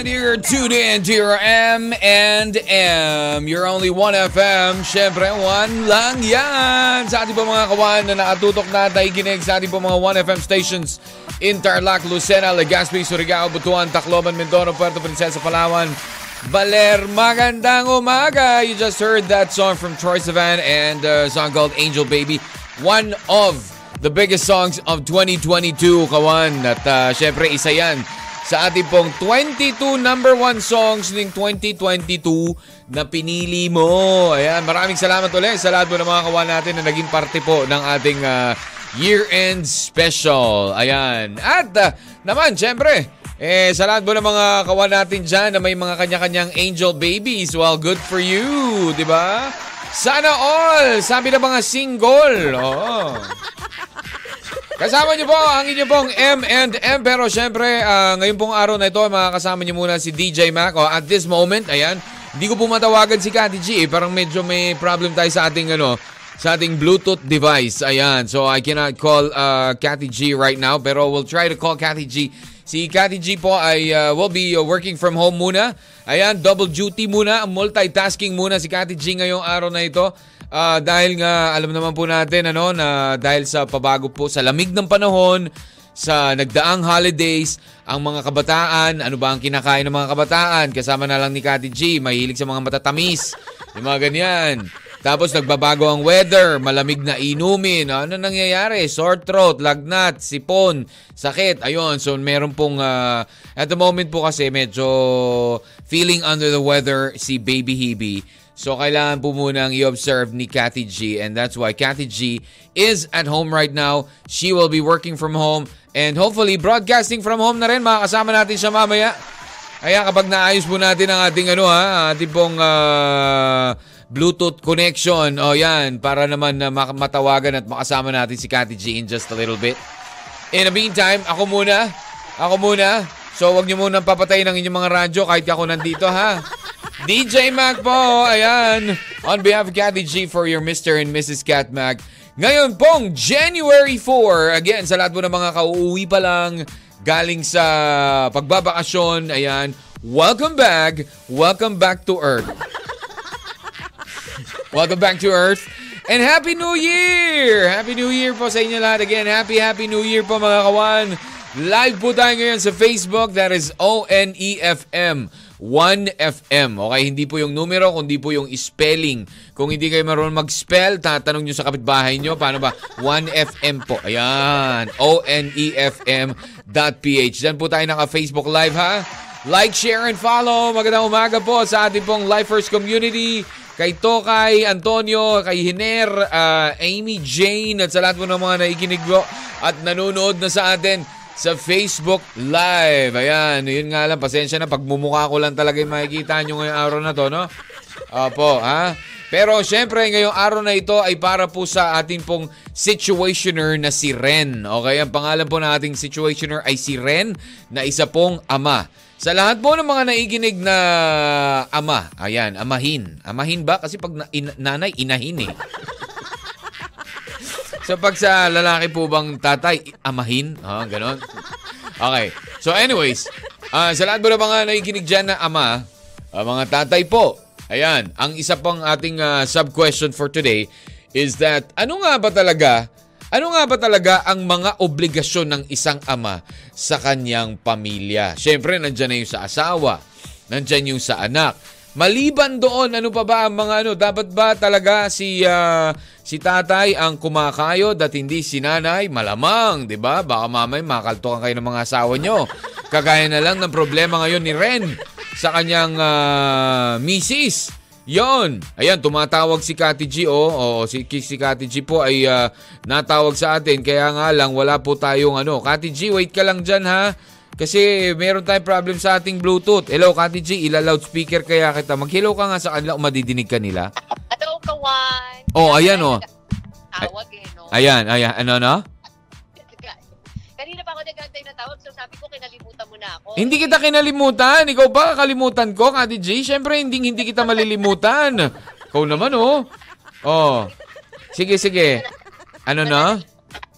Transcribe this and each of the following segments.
And you're tuned in to your M and M. Your only 1FM. Siyempre, one lang yan. Sa ating po mga kawan na nakatutok na nakikinig sa ating po mga 1FM stations in Tarlac, Lucena, Legazpi, Surigao, Butuan, Tacloban, Mindoro, Puerto Princesa, Palawan, Baler, magandang umaga. You just heard that song from Troy Sivan and a song called Angel Baby. One of the biggest songs of 2022, kawan. At uh, syempre, isa yan sa ating pong 22 number one songs ng 2022 na pinili mo. Ayan, maraming salamat ulit sa lahat po ng mga kawan natin na naging parte po ng ating uh, year-end special. Ayan. At uh, naman, syempre, eh, sa lahat po ng mga kawan natin dyan na may mga kanya-kanyang angel babies, well, good for you, di ba? Sana all! Sabi na mga single. Oo. Kasama niyo po ang inyo pong M and M. Pero syempre uh, ngayon pong araw na ito makakasama niyo muna si DJ Mac. Oh, at this moment ayan hindi ko po matawagan si Kati G eh, parang medyo may problem tayo sa ating ano sa ating Bluetooth device. Ayan so I cannot call uh, Kati G right now pero we'll try to call Kati G. Si Kati G po ay uh, will be working from home muna. Ayan, double duty muna, multitasking muna si Kati G ngayong araw na ito. Uh, dahil nga alam naman po natin ano na dahil sa pabago po sa lamig ng panahon, sa nagdaang holidays, ang mga kabataan, ano ba ang kinakain ng mga kabataan? Kasama na lang ni Kati G, mahilig sa mga matatamis, yung mga ganyan. Tapos nagbabago ang weather, malamig na inumin. Ano nangyayari? Sore throat, lagnat, sipon, sakit. Ayun, so meron pong uh, at the moment po kasi medyo feeling under the weather si Baby Hebe. So kailangan po munang i-observe ni Kathy G and that's why Kathy G is at home right now. She will be working from home and hopefully broadcasting from home na rin. Makakasama natin siya mamaya. Ayan, kapag naayos po natin ang ating ano ha, ating pong uh, Bluetooth connection. O yan, para naman na matawagan at makasama natin si Kati G in just a little bit. In the meantime, ako muna. Ako muna. So, wag niyo muna papatayin ang inyong mga radyo kahit ako nandito, ha? DJ Mac po, ayan. On behalf of Kathy G for your Mr. and Mrs. Cat Mac. Ngayon pong January 4, again, sa lahat po ng mga kauuwi pa lang, galing sa pagbabakasyon, ayan, welcome back, welcome back to Earth. Welcome back to Earth. And Happy New Year! Happy New Year po sa inyo lahat. Again, Happy Happy New Year po mga kawan. Live po tayo ngayon sa Facebook. That is O-N-E-F-M. 1FM. Okay, hindi po yung numero, kundi po yung spelling. Kung hindi kayo marunong mag-spell, tatanong nyo sa kapitbahay nyo, paano ba? 1FM po. Ayan. O-N-E-F-M dot PH. Diyan po tayo naka-Facebook Live, ha? Like, share, and follow. Magandang umaga po sa ating pong Lifers Community kay Tokay, Antonio, kay Hiner, uh, Amy Jane, at sa lahat po ng mga naikinig po at nanonood na sa atin sa Facebook Live. Ayan, yun nga lang, pasensya na, pagmumukha ko lang talaga yung makikita nyo ngayong araw na to, no? Opo, ha? Pero syempre, ngayong araw na ito ay para po sa ating pong situationer na si Ren. Okay, ang pangalan po ng ating situationer ay si Ren na isa pong ama. Sa lahat po ng mga naiginig na ama, ayan, amahin. Amahin ba? Kasi pag na, in, nanay, inahin eh. So pag sa lalaki po bang tatay, amahin? Oh, ganon. Okay. So anyways, uh, sa lahat po ng mga naiginig dyan na ama, uh, mga tatay po, ayan, ang isa pang ating uh, sub-question for today is that ano nga ba talaga ano nga ba talaga ang mga obligasyon ng isang ama sa kanyang pamilya? Siyempre, nandyan na yung sa asawa, nandyan yung sa anak. Maliban doon, ano pa ba ang mga ano? Dapat ba talaga si uh, si tatay ang kumakayod at hindi si nanay? Malamang, 'di ba? Baka mamay makaltukan kayo ng mga asawa nyo. Kagaya na lang ng problema ngayon ni Ren sa kanyang uh, misis. Yon. Ayan, tumatawag si Kati G. Oh, oh si, si Kati G po ay uh, natawag sa atin. Kaya nga lang, wala po tayong ano. Kati G, wait ka lang dyan ha. Kasi meron tayong problem sa ating Bluetooth. Hello, Kati G, ila loudspeaker kaya kita. Mag-hello ka nga sa kanila kung madidinig ka nila. Hello, kawan. Oh, ayan, oh. Tawag eh, no? Ayan, ayan. Ano, no? Kanina pa ako nagantay na tawag, so sabi ko kinalimutan mo na ako. Hindi kita kinalimutan. Ikaw ba kakalimutan ko, Kati G? Siyempre, hindi, hindi kita malilimutan. Ikaw naman, oh. Oh. Sige, sige. Ano na?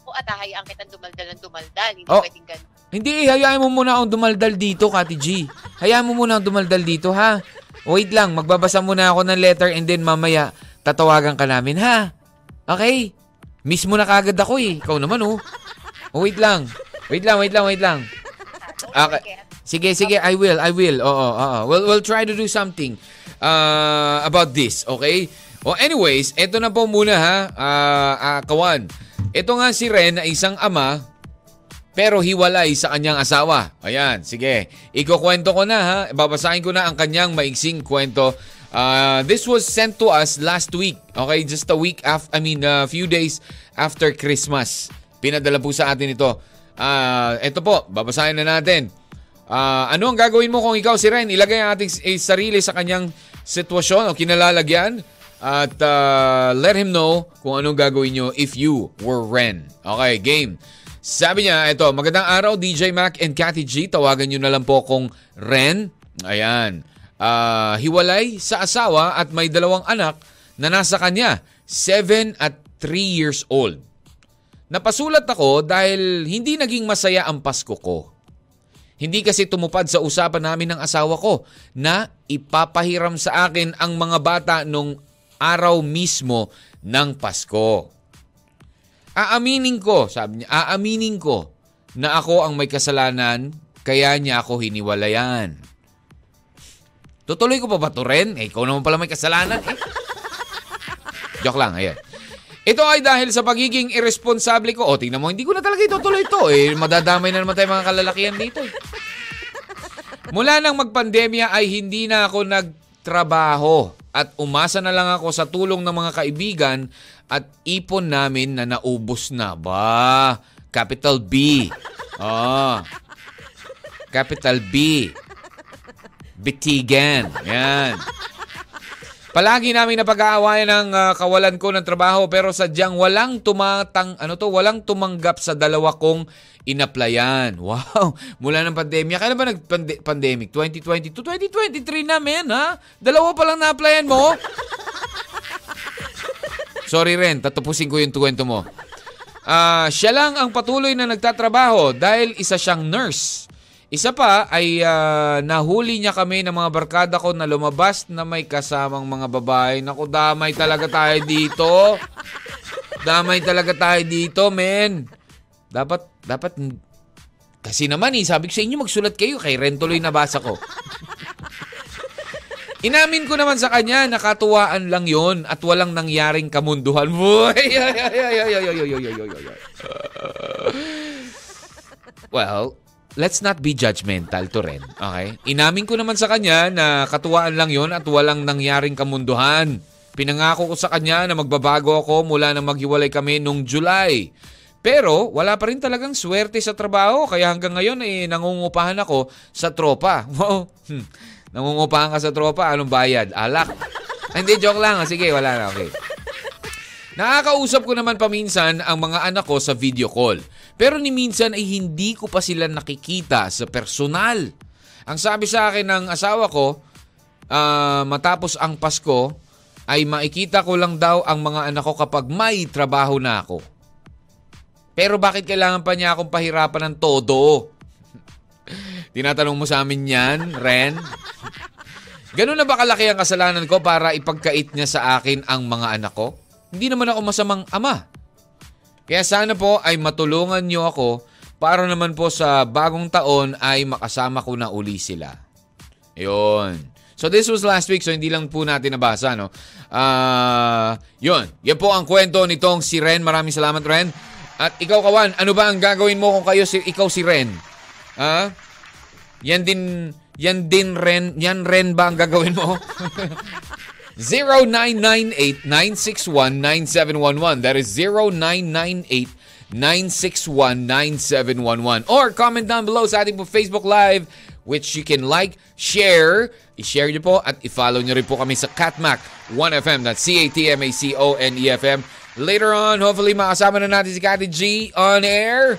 Ako at hahayaan kitang dumaldal ng dumaldal. Hindi Oh. pwedeng ganun. Hindi, hayaan mo muna akong dumaldal dito, Kati G. Hayaan mo muna akong dumaldal dito, ha? Wait lang, magbabasa muna ako ng letter and then mamaya tatawagan ka namin, ha? Okay? Miss mo na kagad ako eh. Ikaw naman, oh. oh wait lang. Wait lang, wait lang, wait lang. Okay. Sige, sige, I will, I will. Oo, oo. We'll, we'll try to do something uh, about this, okay? Oh, anyways, eto na po muna ha, ah, ah, kawan. Ito nga si Ren ay isang ama pero hiwalay sa kanyang asawa. Ayan, sige. Ikukwento ko na ha. Babasahin ko na ang kanyang maiksing kwento. Uh, this was sent to us last week. Okay, just a week after, I mean, a few days after Christmas. Pinadala po sa atin ito. Uh, ito po, babasahin na natin. Uh, ano ang gagawin mo kung ikaw si Ren? Ilagay ang ating eh, sarili sa kanyang sitwasyon o kinalalagyan at uh, let him know kung anong gagawin nyo if you were Ren. Okay, game. Sabi niya, ito, magandang araw DJ Mac and Cathy G. Tawagan nyo na lang po kung Ren. Ayan. Ah, hiwalay sa asawa at may dalawang anak na nasa kanya, 7 at 3 years old. Napasulat ako dahil hindi naging masaya ang Pasko ko. Hindi kasi tumupad sa usapan namin ng asawa ko na ipapahiram sa akin ang mga bata nung araw mismo ng Pasko. Aaminin ko, sabi niya, aaminin ko na ako ang may kasalanan kaya niya ako hiniwalayan. Tutuloy ko pa ba to rin? Eh, ikaw naman pala may kasalanan eh. Joke lang, ayan. Ito ay dahil sa pagiging irresponsable ko. O, tingnan mo, hindi ko na talaga itutuloy ito. Eh, madadamay na naman tayo mga kalalakihan dito. Eh. Mula nang magpandemya ay hindi na ako nagtrabaho at umasa na lang ako sa tulong ng mga kaibigan at ipon namin na naubos na. Ba, capital B. Oh. Capital B. Bitigan. Yan. Palagi namin napag-aawayan ng ah, kawalan ko ng trabaho pero sadyang walang tumatang ano to, walang tumanggap sa dalawa kong inaplayan. Wow, mula ng pandemya. Kailan ba nag-pandemic? 2022, 2023 na, men, ha? Dalawa pa lang na-applyan mo? Sorry Ren, tatapusin ko yung kwento mo. Ah, siya lang ang patuloy na nagtatrabaho dahil isa siyang nurse. Isa pa ay ah, nahuli niya kami ng mga barkada ko na lumabas na may kasamang mga babae. Naku, damay talaga tayo dito. Damay talaga tayo dito, men. Dapat, dapat, kasi naman eh, sabi ko sa inyo, magsulat kayo. Kay Ren tuloy nabasa ko. Inamin ko naman sa kanya, nakatuwaan lang yon at walang nangyaring kamunduhan. Well, let's not be judgmental to Ren. Okay? Inamin ko naman sa kanya na katuwaan lang yon at walang nangyaring kamunduhan. Pinangako ko sa kanya na magbabago ako mula nang maghiwalay kami nung July. Pero wala pa rin talagang swerte sa trabaho kaya hanggang ngayon eh nangungupahan ako sa tropa. Wow. Hmm. Nangungupahan ka sa tropa, anong bayad? Alak. Ay, hindi, joke lang. Ah, Sige, wala na. Okay. Nakakausap ko naman paminsan ang mga anak ko sa video call. Pero ni minsan ay hindi ko pa sila nakikita sa personal. Ang sabi sa akin ng asawa ko, ah, matapos ang Pasko, ay makikita ko lang daw ang mga anak ko kapag may trabaho na ako. Pero bakit kailangan pa niya akong pahirapan ng todo? Tinatanong mo sa amin yan, Ren? Ganun na ba kalaki ang kasalanan ko para ipagkait niya sa akin ang mga anak ko? Hindi naman ako masamang ama. Kaya sana po ay matulungan niyo ako para naman po sa bagong taon ay makasama ko na uli sila. Yun. So this was last week so hindi lang po natin nabasa no. Ah, yun. Yan po ang kwento nitong si Ren. Maraming salamat Ren. At ikaw kawan, ano ba ang gagawin mo kung kayo si ikaw si Ren? Ha? Yan din yan din ren, yan ren ba ang gagawin mo? 0998-961-9711. That is 0917-961-9711. Or comment down below sa ating po Facebook Live which you can like, share, i-share nyo po at i-follow nyo rin po kami sa Catmac 1FM. That's C-A-T-M-A-C-O-N-E-F-M. E Later on, hopefully makasama na natin si Kati G on air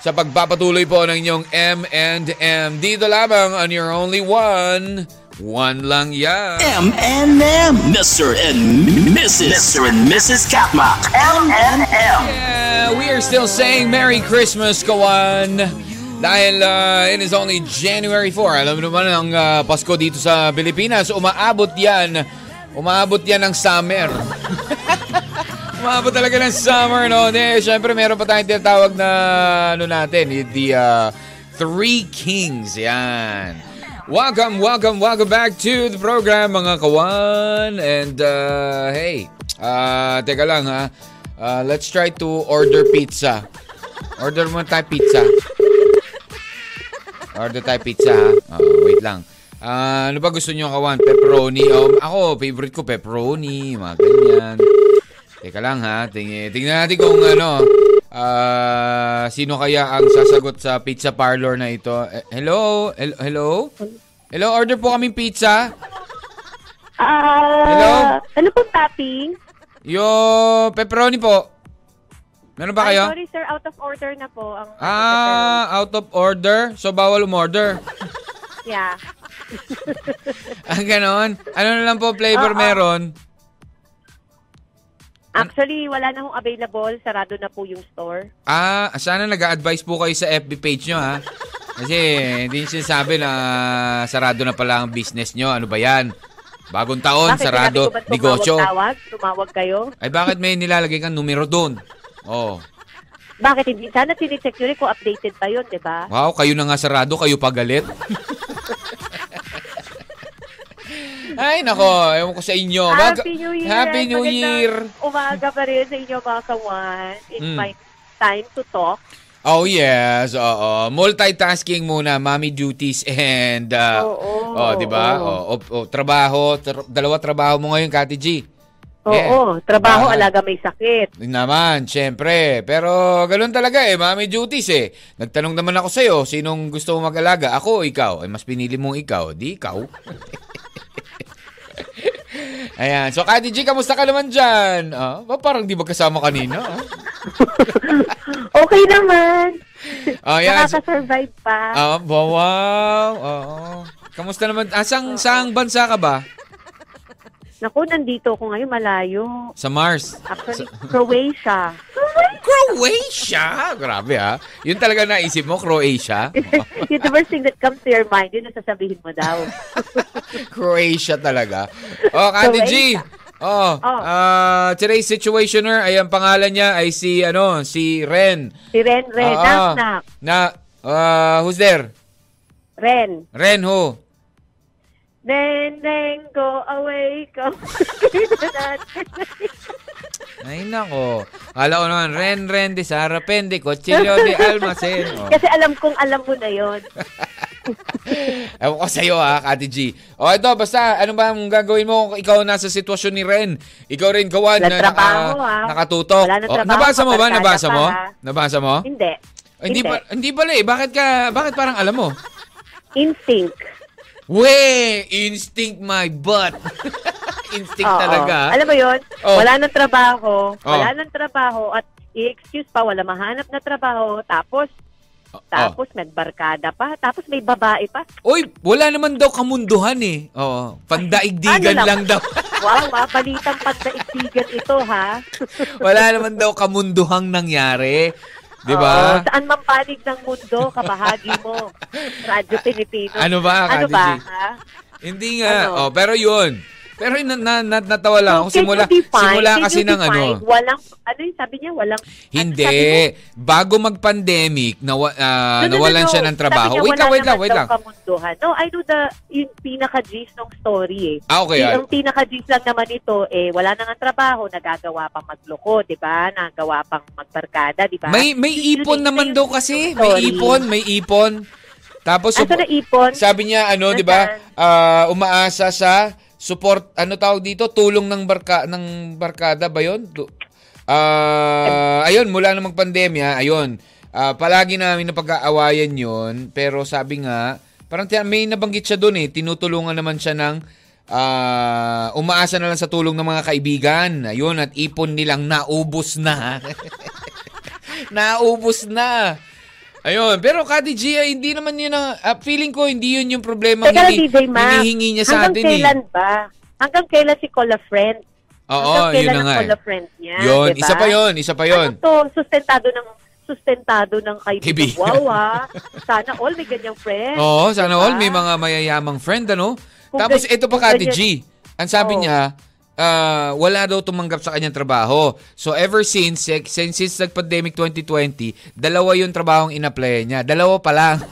sa pagpapatuloy po ng inyong M&M. Dito lamang on your only one. One lang yan. M&M. Mr. and Mrs. Mr. and Mrs. Katmak. M&M. Yeah, we are still saying Merry Christmas, Kawan. Dahil uh, it is only January 4. Alam mo naman ang uh, Pasko dito sa Pilipinas. Umaabot yan. Umaabot yan ng summer. Umaabot talaga ng summer, no? De, syempre, meron pa tayong tinatawag na ano natin, the uh, Three Kings. Yan. Welcome, welcome, welcome back to the program, mga kawan. And, uh, hey, uh, teka lang ha. Uh, let's try to order pizza. Order mo tayo pizza. Order tayo pizza ha. Uh, wait lang. Ah, ano ba gusto nyo kawan? Pepperoni? Oh, ako, favorite ko pepperoni. Mga ganyan. Teka lang ha. Ting tingnan natin kung ano. ah, sino kaya ang sasagot sa pizza parlor na ito? Eh, hello? Hello? Hello? Hello? Order po kaming pizza. Ah, Hello? ano pong topping? Yo, pepperoni po. Meron ba kayo? Ay, sorry sir, out of order na po. Ang, Ah, out of order. So, bawal umorder. Yeah. Ah, ganon. Ano na lang po flavor Oo. meron? Actually, wala na hong available. Sarado na po yung store. Ah, sana nag-advise po kayo sa FB page nyo, ha? Kasi hindi nyo sinasabi na sarado na pala ang business nyo. Ano ba yan? Bagong taon, Bakit sarado, ko ba negosyo. Tumawag, tumawag kayo? Ay, bakit may nilalagay kang numero doon? Oh. Bakit hindi? Sana tinicheck nyo rin kung updated pa yun, di ba? Wow, kayo na nga sarado, kayo pa galit. Ay, nako, ewan ko sa inyo. Mag- Happy New Year! Happy New Magandang Year! Umaga pa rin sa inyo mga kawan. It's Mm. my time to talk. Oh yes, oo. Multitasking muna, mommy duties and uh, Oo, oh, 'di ba? Oh, oh, oh, trabaho, tra- dalawa trabaho mo ngayon, Kati G. Oo, Yeah. trabaho, Bahay. alaga may sakit. Naman, syempre. Pero ganoon talaga eh, mommy duties eh. Nagtanong naman ako sa iyo, sinong gusto mo mag-alaga? Ako o ikaw? Ay mas pinili mong ikaw, di ikaw. Ayan. So, Kati G, kamusta ka naman dyan? Ah, ba, parang di magkasama kanina. ah. Okay naman. Oh, yan. Nakaka-survive pa. Ah, wow. Oo. Kamusta naman? Asang saang bansa ka ba? Naku, nandito ako ngayon malayo. Sa Mars. Actually, Croatia. Croatia? Grabe ha. Yun talaga naisip mo, Croatia? Yung the first thing that comes to your mind, yun ang sasabihin mo daw. Croatia talaga. Oh, Kati G. Oh, Oh. ah, today's situationer ay ang pangalan niya ay si ano, si Ren. Si Ren, Ren, Oo. knock, knock. Na ah, who's there? Ren. Ren who? Ren, Ren, go away, go. Ay nako. Kala ko naman, Ren Ren de Sarapen de Cochillo de Almacen. Oh. Kasi alam kong alam mo na yon. Ewan ko sa'yo ha, Kati G. O ito, basta, ano ba ang gagawin mo kung ikaw nasa sitwasyon ni Ren? Ikaw rin, Kawan, na naka, ha? nakatutok. Wala na trabaho, nabasa mo ba? Nabasa pa, mo? ha? Nabasa mo? Hindi. Ay, hindi, pa, hindi pala eh. Bakit ka, bakit parang alam mo? Instinct. We, instinct my butt. instinct Oo. talaga. ha? Alam mo yon? Oh. Wala nang trabaho. Oh. Wala nang trabaho at i-excuse pa, wala mahanap na trabaho. Tapos, Oh. tapos nagbarkada pa. Tapos may babae pa. Uy, wala naman daw kamunduhan eh. Oo, pandaigdigan Ano lang lang? daw. Wow, ah, balitang pagdaigdigan ito, ha? wala naman daw kamunduhang nangyari. Di ba? saan man panig ng mundo, kabahagi mo. Radyo Pilipino. Ano ba, Ano Kati ba? Hindi nga. Ano? Oh, pero yun. Pero na, na, na, natawa lang ako. So, can Simula, define- simula kasi ng ano. Walang, ano yung sabi niya? Walang, Hindi. Ano Bago mag-pandemic, nawa, ah, No, no, no, nawalan no. siya ng trabaho. Niya, wait lang, wait lang, wait lang. kamunduhan. No, I know the yung pinaka-gist ng story eh. Ah, okay. ah. Yung pinaka-gist lang naman ito, eh, wala na nga trabaho, nagagawa pang magloko, di ba? Nagagawa pang magbarkada, di ba? May, may ipon yun- naman daw yung kasi. May ipon, may ipon. Tapos, Asa na ipon? sabi niya, ano, di ba, ah, umaasa sa support, ano tawag dito, tulong ng barka ng barkada ba 'yon? Tu- Ah, ayun, mula na magpandemya, ayun. ah, palagi namin na pag-aawayan yun. Pero sabi nga, parang may nabanggit siya doon eh. Tinutulungan naman siya ng ah, umaasa na lang sa tulong ng mga kaibigan. Ayun, at ipon nilang naubos na. naubos na. Ayun, pero Kati G, ay, hindi naman yun ang, ah, feeling ko hindi yun yung problema Teka DJ Mac. hinihingi niya sa Hanggang atin eh. kailan ba? Hanggang kailan si Cola Friend? Oo, Hanggang yun na nga. eh. Cola Friend niya? Yun, diba? isa pa yun, isa pa yun. Ano to, sustentado ng sustentado ng kaibigan. Wow, ah. Sana all may ganyang friend. Oo, sana Diba? all may mga mayayamang friend, ano? Kung Tapos ito pa Kati G. Ang sabi Oo. niya, ah, wala daw tumanggap sa kanyang trabaho. So ever since, since, since nag-pandemic 2020, dalawa yung trabahong in-apply niya. Dalawa pa lang.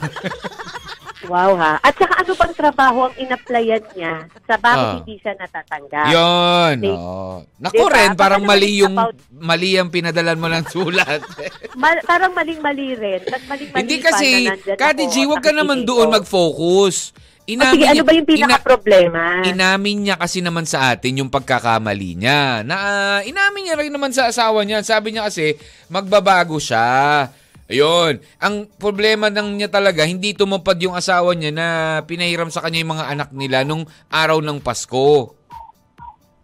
Wow, ha. At saka ano bang trabaho ang in-applyan niya sa bakit Ah. hindi siya natatanggap? Yun. Di- oo. Naku Diba? rin, Baka parang naman mali yung, about- mali ang pinadalan mo ng sulat. Ma- parang maling-mali rin. At maling-mali Hindi kasi, Kati G, huwag ka naman doon mag-focus. O sige, ano ba yung ina- pinaka-problema? Inamin niya kasi naman sa atin yung pagkakamali niya. Na ah, inamin niya rin naman sa asawa niya. Sabi niya kasi magbabago siya. Ayun. Ang problema ng niya talaga, hindi tumupad yung asawa niya na pinahiram sa kanya yung mga anak nila nung araw ng Pasko.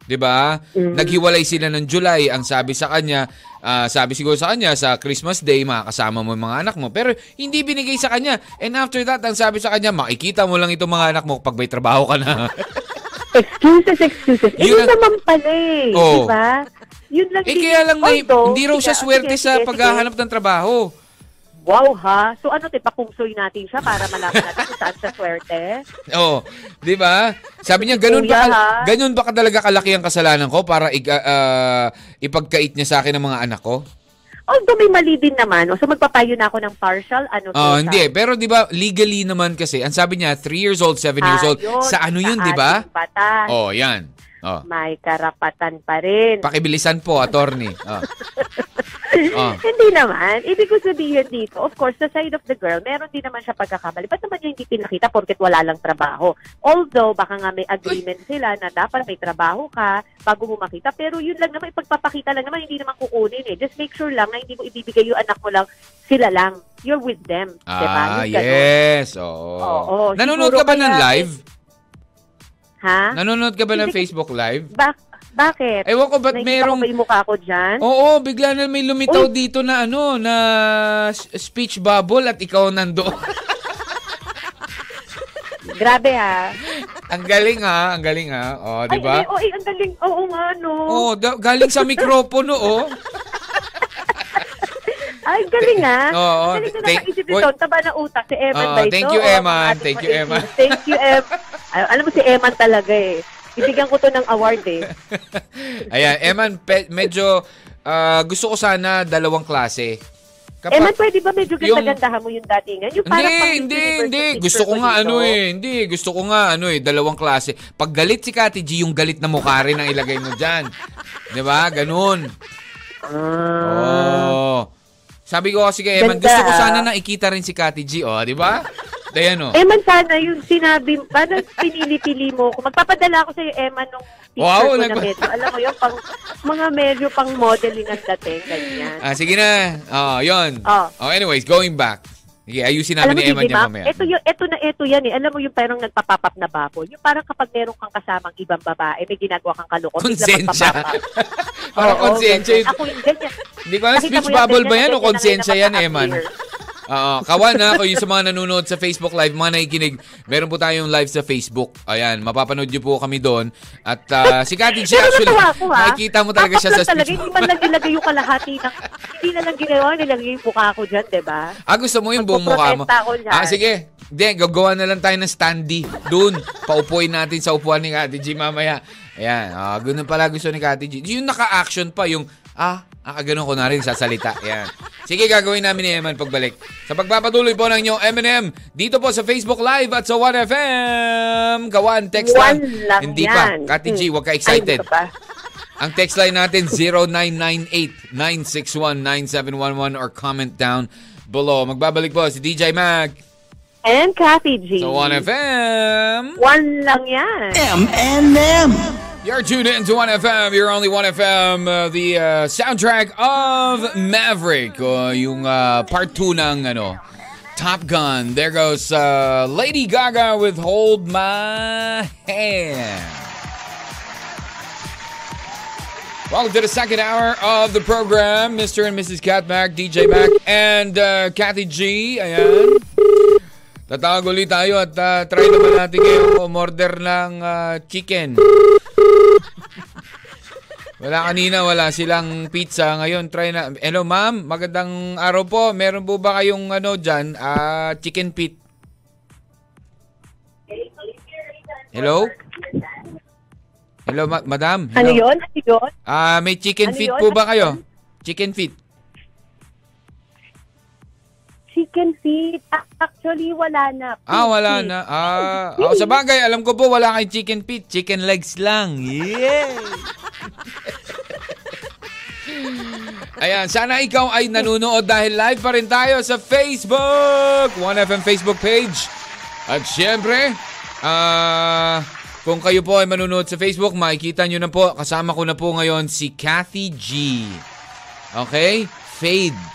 'Di ba? Naghiwalay sila ng July. Ang sabi sa kanya, ah, sabi siguro sa kanya sa Christmas Day makakasama mo yung mga anak mo. Pero hindi binigay sa kanya. And after that, ang sabi sa kanya, makikita mo lang itong mga anak mo pag may trabaho ka na. Excuses, excuses. Eh, Yun yun naman pala eh. Oo. Di ba? Yun lang eh kaya lang may, Although, hindi raw siya swerte sa paghahanap ng trabaho. Wow ha. So ano, te, pakungsoy natin siya para malaman natin kung saan siya swerte? Oo. 'Di ba? Sabi niya, ganun ba, ka- ganun ba kadalaga kalaki ang kasalanan ko para ig- ah, ipagkait niya sa akin ng mga anak ko? Although may mali din naman. So magpapayo na ako ng partial. Ano to, Oh, hindi. Pero 'di ba legally naman kasi, ang sabi niya 3 years old, 7 years Ah, old. Sa ano 'yun, 'di ba? Oh, 'yan. Oh. May karapatan pa rin. Pakibilisan po, attorney. Oh. Oh. Hindi naman. Ibig ko sabihin dito, of course, sa side of the girl, meron din naman siya pagkakamali. Ba't naman niya hindi pinakita porket wala lang trabaho? Although, baka nga may agreement sila na dapat may trabaho ka bago mo makita. Pero yun lang naman, ipagpapakita lang naman, hindi naman kukunin eh. Just make sure lang na hindi mo ibibigay yung anak mo lang, sila lang. You're with them. diba? Ah, ganun. yes. Oo. Oo, Nanonood siguro ka ba ng live? Ha? Nanonood ka ba ng Facebook live? Bak- bakit? Ewan ko ba't Nakikita merong... ko ba yung mukha ko dyan? Oo, bigla na may lumitaw Uy! dito na ano, na speech bubble at ikaw nandoon. Grabe ha. ang galing ha, ang galing ha. Oh, di ba? Ay, oh, eh, ang galing. Oo nga, no. Oh, da- galing sa mikropono, oh. Ay, galing ha. Oo, galing na nakaisip Uy. ito. Taba na utak. Si Eman Oo, ba ito? thank you, Eman. Thank you, Eman. Thank you, Em. Ay, alam mo si Eman talaga eh. Ibigyan ko to ng award eh. Ayan, Eman, pe- medyo ah, gusto ko sana dalawang klase. Kapag- Eman, pwede ba medyo Yung- ganda-gandahan mo yung datingan? Yung parang Hindi, pang hindi, hindi. Gusto ko nga dito. ano eh. Hindi, gusto ko nga ano eh, dalawang klase. Pag galit si Kati G, yung galit na mukha rin ang ilagay mo dyan. 'Di ba? Ganun. Ah. Oh. Sabi ko kasi kay Eman, Ganda, gusto ko ah. sana na ikita rin si Kati G, oh, 'di ba? Dayan oh. Eman, sana yung sinabi, paano pinili-pili mo ko? Magpapadala ako sa'yo, Eman, nung picture Wow, ko na nagpa- medyo, alam mo yung pang, mga medyo pang modeling ang dating, ganyan. Ah, sige na. Oh, 'yon. Oh. Oh, anyways, going back. Sige, ayusin Alam namin ni yan ma'am, mamaya. ito, yung, ito na ito yan eh. Alam mo yung parang nagpapapap na baboy. Yung parang kapag meron kang kasamang ibang babae, may ginagawa kang kalukot, bigla Konsensya. Parang Oo, konsensya. ganyan. Ako yung ganyan. Hindi ko alam, speech bubble ba yan o konsensya na yan, naka-appear. Oo, kawan na ako yung sa mga nanonood sa Facebook Live, mga nakikinig. Meron po tayong live sa Facebook. Ayan, mapapanood niyo po kami doon. At ah, si Kati G, Pero actually, ako ha. nakikita mo talaga siya sa talaga, speech Hindi man lang nilagay yung kalahati ng, hindi na lang ginawa, nilagay yung mukha ko dyan, di ba? Ah, gusto mo yung buong mukha mo? Ah, sige. Hindi, gagawa na lang tayo ng standee. Doon, paupuin natin sa upuan ni Kati G mamaya. Ayan, ah, ganun pala gusto ni Kati G. Yung naka-action pa, yung, ah, ah, ganun ko na rin sasalita. Ayan. Sige, gagawin namin ni Eman pagbalik. Sa pagpapatuloy po ng inyong M&M, dito po sa Facebook Live at sa 1FM. Kawan, text lang. One lang Hindi yan. pa. Kati G, huwag ka Ay, excited. pa ba? Ang text line natin 0998-961-9711 or comment down below. Magbabalik po si DJ Mag And Kathy G. sa 1FM. One lang yan. M&M. You're tuned in to 1FM. You're only 1FM. Uh, the uh, soundtrack of Maverick. Uh, yung uh, part 2 ng ano, Top Gun. There goes uh, Lady Gaga with Hold My Hand. Welcome to the second hour of the program. Mr. and Mrs. Cat Mac, DJ Mac, and uh, Kathy G. Ayan. Tatawag ulit tayo at uh, try naman natin kayo umorder ng uh, chicken. Wala kanina, wala silang pizza. Ngayon, try na. Hello, ma'am. Magandang araw po. Meron po ba kayong ano dyan? ah, chicken feet? Hello? Hello, ma- madam. Ano Hello. yun? Ano yun? Ah, may chicken Ano feet yun? po ba Ano kayo? Chicken feet. Chicken feet. Ah, Actually, wala na. Ah, Pig wala feet. na. Ah, oh, sa bagay, alam ko po wala kayong chicken feet. Chicken legs lang. Yeah! Ayan, sana ikaw ay nanonood dahil live pa rin tayo sa Facebook. 1FM Facebook page. At syempre, ah, kung kayo po ay manonood sa Facebook, makikita nyo na po, kasama ko na po ngayon si Kathy G. Okay? Fade.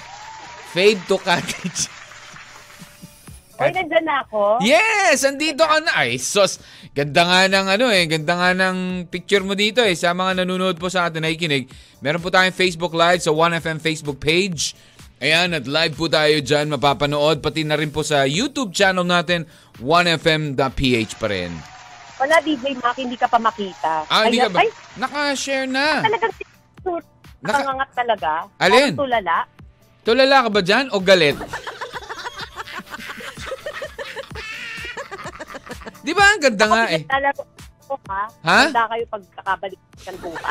Fade to G. Oy, nandyan na ako. Yes! Andito ka na. Ay, sos. Ganda nga ng ano eh. Ganda nga ng picture mo dito eh. Sa mga nanonood po sa atin na ikinig. Meron po tayong Facebook Live sa 1FM Facebook page. Ayan, at live po tayo dyan. Mapapanood. Pati na rin po sa YouTube channel natin, 1FM.ph pa rin. Wala, DJ Mac, hindi ka pa makita. Ah, hindi ka ba? Ay, Naka-share na. talagang Naka- nakangangat talaga. Alin? Tulala. Tulala ka ba dyan o galit? Di ba? Ang ganda nga eh. Talaga ko, ha? Ha? Handa kayo pagkakabalik ng buka.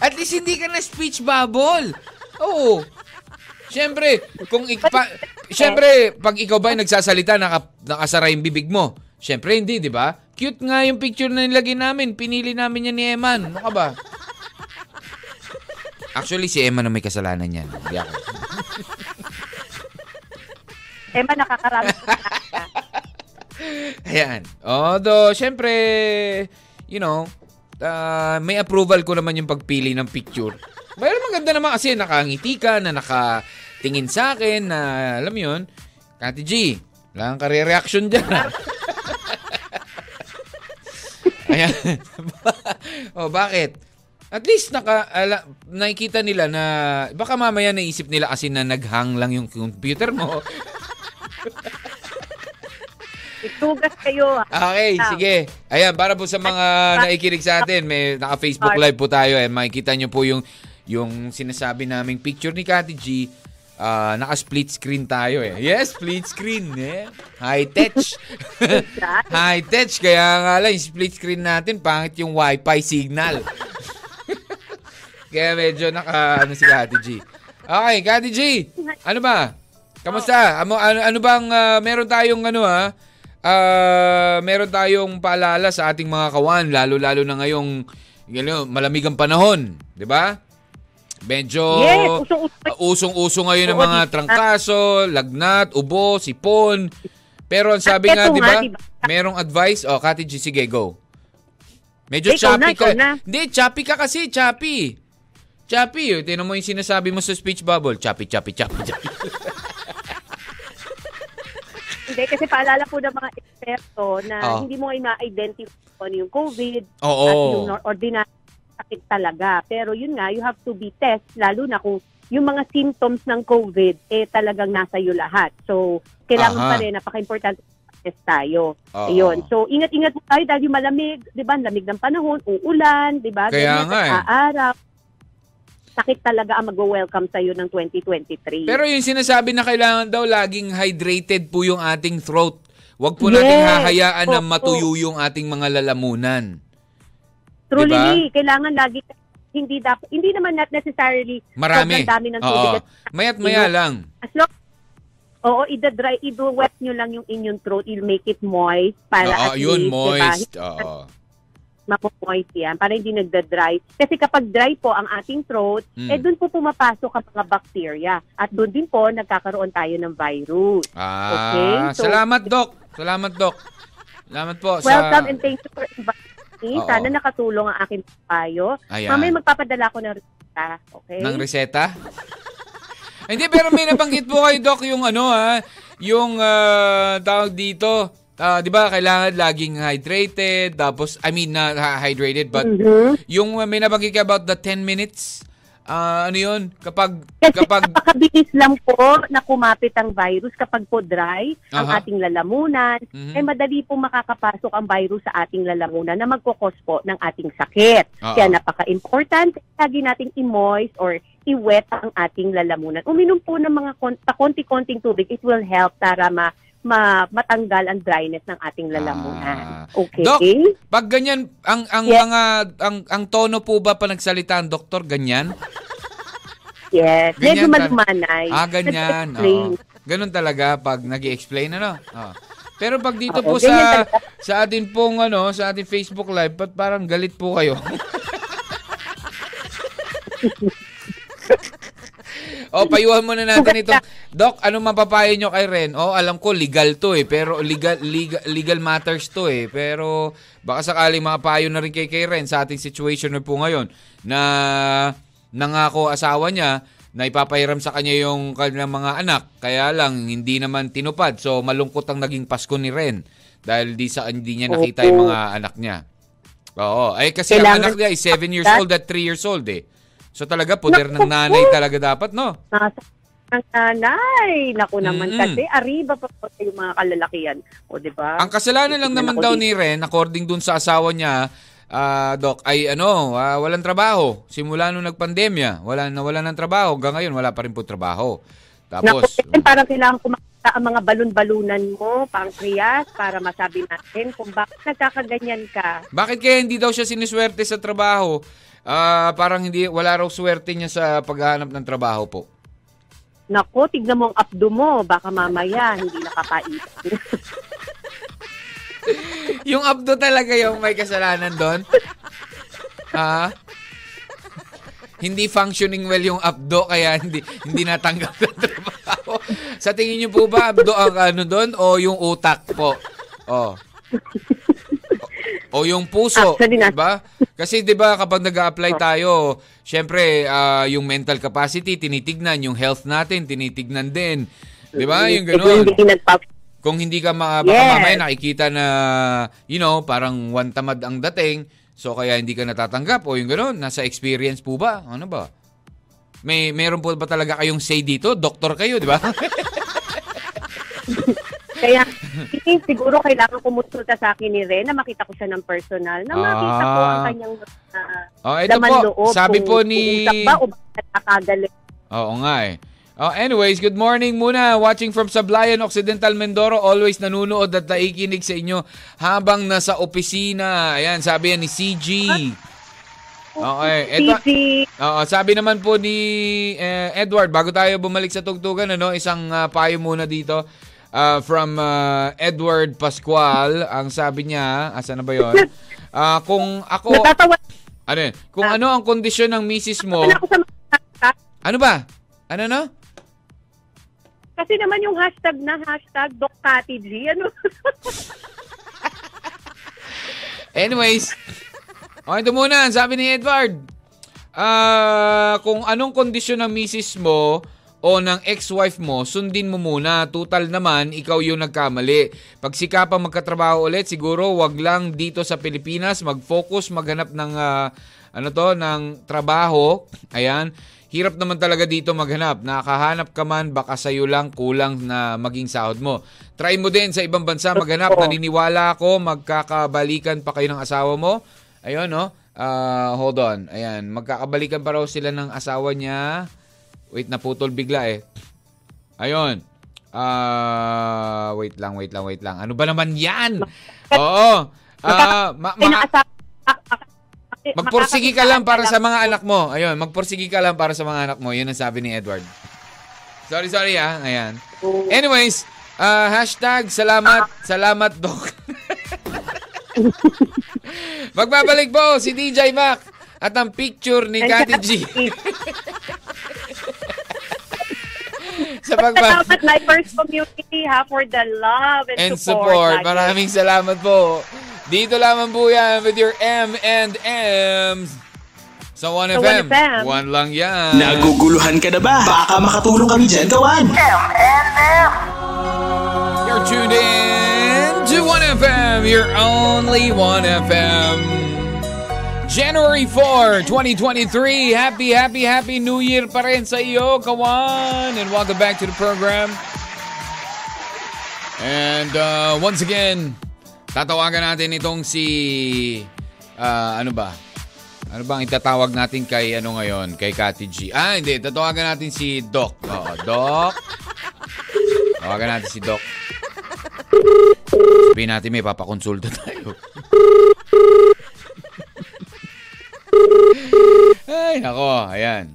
At least hindi ka na speech bubble. Oo. Siyempre, kung ik- pa, siyempre, pag ikaw ba ay nagsasalita, naka, nakasara yung bibig mo. Siyempre, hindi, di ba? Cute nga yung picture na nilagay namin. Pinili namin yan ni Eman. Ano ka ba? Actually, si Eman na may kasalanan yan. Hindi ako. Emma, nakakarami ka. Ayan. Although, syempre, you know, ah, may approval ko naman yung pagpili ng picture. Pero maganda naman kasi nakangiti ka, na nakatingin sa akin, na alam mo yun, Kati G, wala kang kare-reaction dyan. Ayan. oh, bakit? At least naka, ala, nakikita nila na baka mamaya naisip nila kasi na naghang lang yung computer mo. Itugas kayo, ha? Okay, Ah. sige. Ayan, para po sa mga naikinig sa atin, may naka-Facebook Live po tayo. Eh. Makikita nyo po yung, yung sinasabi naming picture ni Kati G. Ah, naka-split screen tayo eh. Yes, split screen. Eh. High-tech. High-tech. Kaya nga lang, split screen natin, pangit yung wifi signal. Kaya medyo naka, ano si Kati G. Okay, Kati G. Ano ba? Kamusta? Ano, ano, ano bang, ah, meron tayong ano ha? Ah, meron tayong paalala sa ating mga kawan, lalo-lalo na ngayong gano, malamig ang panahon, 'di ba? Medyo Yes, usong-uso. uh, ngayon ng mga trangkaso, lagnat, ubo, sipon. Pero ang sabi nga, 'di ba? di ba? Merong advice. Oh, Kati G, sige, go. Medyo choppy ka. Hindi, choppy ka kasi, choppy. Choppy, oh. Tingnan mo yung sinasabi mo sa speech bubble. Choppy, choppy, choppy, choppy. Hindi, kasi paalala po ng mga eksperto na Oo. hindi mo ay ma-identify kung ano yung COVID Oo. at yung ordinary sakit talaga. Pero yun nga, you have to be test, lalo na kung yung mga symptoms ng COVID, eh talagang nasa iyo lahat. So, kailangan Aha. pa rin, napaka-importante test tayo. Oo. Ayun. So, ingat-ingat po tayo dahil yung malamig, di ba? Lamig ng panahon, uulan, di ba? Kaya Ganyan, nga eh. Aaraw. Sakit talaga ang mag-welcome sa'yo ng 2023. Pero yung sinasabi na kailangan daw laging hydrated po yung ating throat. Huwag po Yes. hahayaan na Oo. matuyo yung ating mga lalamunan. Truly, kailangan lagi hindi dapat hindi naman not necessarily Marami. dami ng tubig. Oo. Mayat maya lang. As long Oo, ida-dry, i-wet nyo lang yung inyong throat, you'll make it moist para Oo, at yun, least, moist. Diba, Oo. Mapo-moist yan, para hindi nagda-dry. Kasi kapag dry po ang ating throat, Mm. eh doon po pumapasok ang mga bacteria. At doon din po nagkakaroon tayo ng virus. Ah, Okay, so- salamat, Doc. Salamat, Doc. Salamat po sa... Welcome and thank you for inviting me. Oo. Sana nakatulong ang aking payo. Ayan. Mamaya magpapadala ko ng reseta. Okay? Ng reseta? Hindi, pero may nabanggit po kayo, Doc, yung ano ha, yung ah, tawag dito, ah, di ba, kailangan laging hydrated, tapos, I mean, na hydrated, but Mhm. yung uh, may nabanggit ka about the 10 minutes, ah, ano yun, kapag, Kasi kapag, napakabilis lang po na kumapit ang virus kapag po dry ang Aha. ating lalamunan, Mhm. ay madali po makakapasok ang virus sa ating lalamunan na magkukos po ng ating sakit. Oo. Kaya napaka-important, lagi nating i-moist or i-wet ang ating lalamunan. Uminom po ng mga kon- konti-konting tubig, it will help para ma, ma- matanggal ang dryness ng ating Ah. lalamunan. Okay? Doc, pag ganyan, ang, ang Yes. mga, ang, ang tono po ba pa nagsalita ang doktor, ganyan? yes. Ganyan Medyo malumanay. Ah, ganyan. Nag-explain. Oo. Ganun talaga pag nag explain ano? Oo. Pero pag dito Oo, po sa sa atin pong ano, sa ating Facebook Live, pat parang galit po kayo. o, payuhan muna natin ito. Doc, ano mapapayo nyo kay Ren? Oh, alam ko legal to eh, pero legal legal, legal matters to eh. Pero baka sakaling mapapayo na rin kay kay Ren sa ating situation na po ngayon na nangako asawa niya na ipapahiram sa kanya yung kanilang mga anak. Kaya lang, hindi naman tinupad. So, malungkot ang naging Pasko ni Ren. Dahil di sa hindi niya nakita yung mga anak niya. Oo. Ay, kasi ang Kailangan- anak niya is 7 years old at 3 years old eh. So, talaga, poder ng nanay talaga dapat, no? Nasa ng nanay. Naku naman Mm-mm. kasi, arriba pa po yung mga kalalakihan. O, di ba? Ang kasalanan lang naman daw ni Ren, according dun sa asawa niya, ah, Doc, ay ano, ah, walang trabaho. Simula nung nagpandemya, wala na wala ng trabaho. Hanggang ngayon, wala pa rin po trabaho. Naku, Tapos, eh, parang kailangan kumakita ang mga balon-balunan mo, pancreas, para masabi natin kung bakit nagkakaganyan ka. bakit kaya hindi daw siya siniswerte sa trabaho? Ah, parang hindi wala raw swerte niya sa paghahanap ng trabaho po. Naku, tignan mo ang abdo mo. Baka mamaya, hindi nakakaisip. yung abdo talaga yung may kasalanan doon. Ha? hindi functioning well yung abdo kaya hindi hindi natanggap ng trabaho. Sa tingin niyo po ba abdo ang ano doon o yung utak po? Oh. O yung puso, Actually, 'di ba? Kasi 'di ba kapag nag-apply tayo, syempre ah, yung mental capacity tinitignan, yung health natin tinitignan din. 'Di ba? Yung Eh, kung ganoon. Kung hindi ka ma- baka Yes. mamaya nakikita na, you know, parang one tamad ang dating, so kaya hindi ka natatanggap o yung gano'n, nasa experience po ba? Ano ba? May meron po ba talaga kayong say dito? Doktor kayo, di ba? Kaya, siguro kailangan kumonsulta sa akin ni Ren na makita ko siya ng personal, na makita ko ang Ah. kanyang uh, oh, ito laman po, loob. sabi kung po ni uusap ba o. Oo nga eh. Oh, anyways, good morning muna. Watching from Sablayan, Occidental Mindoro. Always nanunood at naikinig sa inyo habang nasa opisina. Ayan, sabi yan ni CG. Okay. Ito. Oo, sabi naman po ni eh, Edward, bago tayo bumalik sa tugtugan, ano, isang ah, payo muna dito ah, from ah, Edward Pascual. Ang sabi niya, asa na ba yon? Ah, kung ako, Natatawa ano yun? Kung ano ang kondisyon ng misis mo, ano ba? Ano no? Kasi naman yung hashtag na hashtag DocKatiG, ano? Anyways, okay, ito muna. Sabi ni Edward, ah, kung anong kondisyon ng misis mo o ng ex-wife mo, sundin mo muna. Total naman, ikaw yung nagkamali. Pag sikapang magkatrabaho ulit, siguro wag lang dito sa Pilipinas, mag-focus, maghanap ng, ah, ano to, ng trabaho. Ayan. Hirap naman talaga dito maghanap. Nakahanap ka man, baka sa'yo lang kulang na maging sahod mo. Try mo din sa ibang bansa maghanap. Naniniwala ako, magkakabalikan pa kayo ng asawa mo. Ayun, no? Ah, hold on. Ayan, magkakabalikan pa raw sila ng asawa niya. Wait, naputol bigla eh. Ayun. Ah, wait lang, wait lang, wait lang. Ano ba naman 'yan? Oo. Ah, ma- Ay, ma- eh, Magpursigi ka lang para sa mga anak mo. Ayun, magpursigi ka lang para sa mga anak mo. Yun ang sabi ni Edward. Sorry, sorry ah. Ayan. Anyways, ah, hashtag salamat, salamat Doc. Magbabalik po si DJ Mac at ang picture ni Kati G. sa Palakpak. Salamat Lifers Community ha for the love and, and support. lagi. Maraming salamat po. Dito lamang po yan with your M and M's. Sa 1FM. Sa 1FM. One lang yan. Naguguluhan ka na ba? Baka makatulong kami dyan, kawan. M&M. You're tuned in to 1FM, your only 1FM. January 4, 2023. Happy, happy, happy New Year pa rin sa iyo, kawan. And welcome back to the program. And uh, once again, tatawagan natin itong si... ah, ano ba? Ano bang itatawag natin kay ano ngayon? Kay Kati G. Ah, hindi. Tatawagan natin si Doc. Oo, Doc. Tawagan natin si Doc. Sabihin natin may papakonsulta tayo. Ay, nako. Ayan.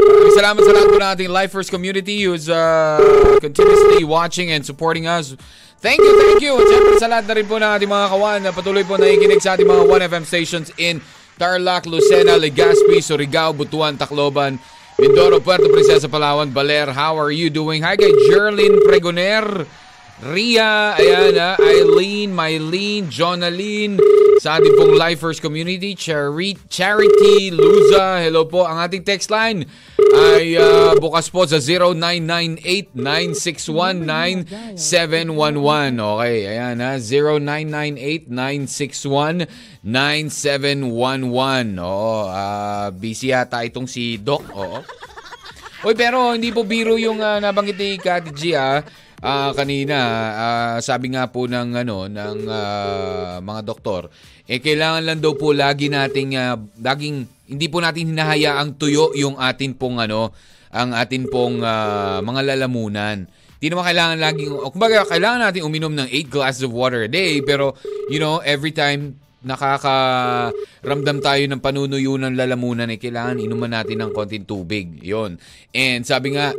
Maraming salamat sa lahat po ating Lifers community who's uh, continuously watching and supporting us. Thank you, thank you. At syempre sa lahat na rin po ng ating mga kawan na patuloy po nakikinig sa ating mga 1FM stations in Tarlac, Lucena, Legazpi, Surigao, Butuan, Tacloban, Mindoro, Puerto Princesa, Palawan, Baler. How are you doing? Hi kay Jerlyn Pregoner. Ria, ayan ha, Eileen, Mylene, Jonaline, sa ating pong Lifers Community, Charity, Charity Luza, hello po. Ang ating text line ay ah, bukas po sa 0998-961-9711. Okay, ayan ha, 0998-961-9711. Oo, ah, busy yata itong si Doc, oo. Oy, pero hindi po biro yung ah, nabanggit ni Kati G ah. Ah, kanina, ah, sabi nga po ng ano ng ah, mga doktor, eh kailangan lang daw po lagi nating ah, laging hindi po natin hinahayaang tuyo yung atin pong ano, ang atin pong ah, mga lalamunan. Hindi naman kailangan laging, o kumbaga, kailangan natin uminom ng 8 glasses of water a day, pero, you know, every time nakakaramdam tayo ng panunuyo ng lalamunan, eh, kailangan inuman natin ng konting tubig. Yon. And sabi nga,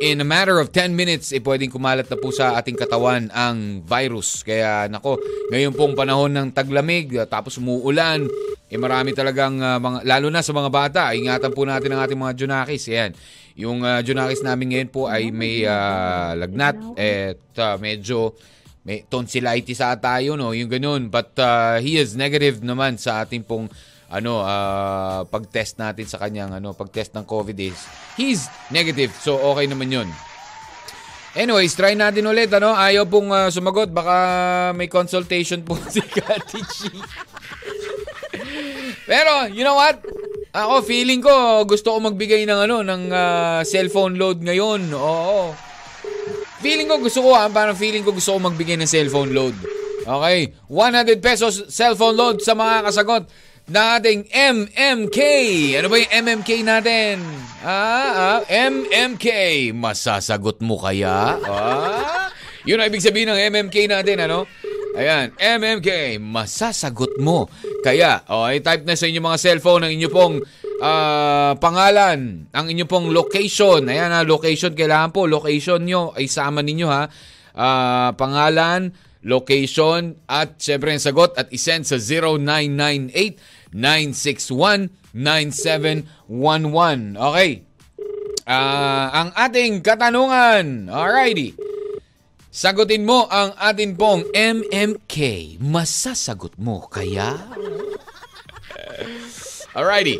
in a matter of 10 minutes, eh, pwedeng kumalat na po sa ating katawan ang virus. Kaya, nako, ngayon pong panahon ng taglamig, ah, tapos umuulan, eh marami talagang, ah, mga, lalo na sa mga bata, ingatan po natin ang ating mga junakis. Yan. Yung uh, junakis namin ngayon po ay may ah, lagnat at ah, medyo may tonsillitis sa tayo no yung ganun but ah, he is negative naman sa ating pong ano ah, pag-test natin sa kanyang ano pag-test ng COVID is he's negative so okay naman yun Anyways, try natin ulit ano. Ayaw pong ah, sumagot baka may consultation po si Kati G. Pero, you know what? Ako, feeling ko, gusto ko magbigay ng ano, ng ah, cellphone load ngayon. Oo. Feeling ko, gusto ko, ah, parang feeling ko gusto ko magbigay ng cellphone load. Okay? 100 pesos cellphone load sa mga kasagot na ating MMK. Ano ba yung MMK natin? Ah, ah, MMK. Masasagot mo kaya? Ah? Yun ang ibig sabihin ng MMK natin, ano? Ayan, MMK, masasagot mo. Kaya, oh, i-type na sa inyo mga cellphone ang inyo pong ah, pangalan, ang inyo pong location. Ayan ha, location, kailangan po, location nyo ay sama ninyo ha. Ah, pangalan, location, at syempre ang sagot at isend sa 0998-961-9711. Okay. Ah, ang ating katanungan. Alrighty. Sagutin mo ang atin pong MMK. Masasagot mo kaya? Alrighty.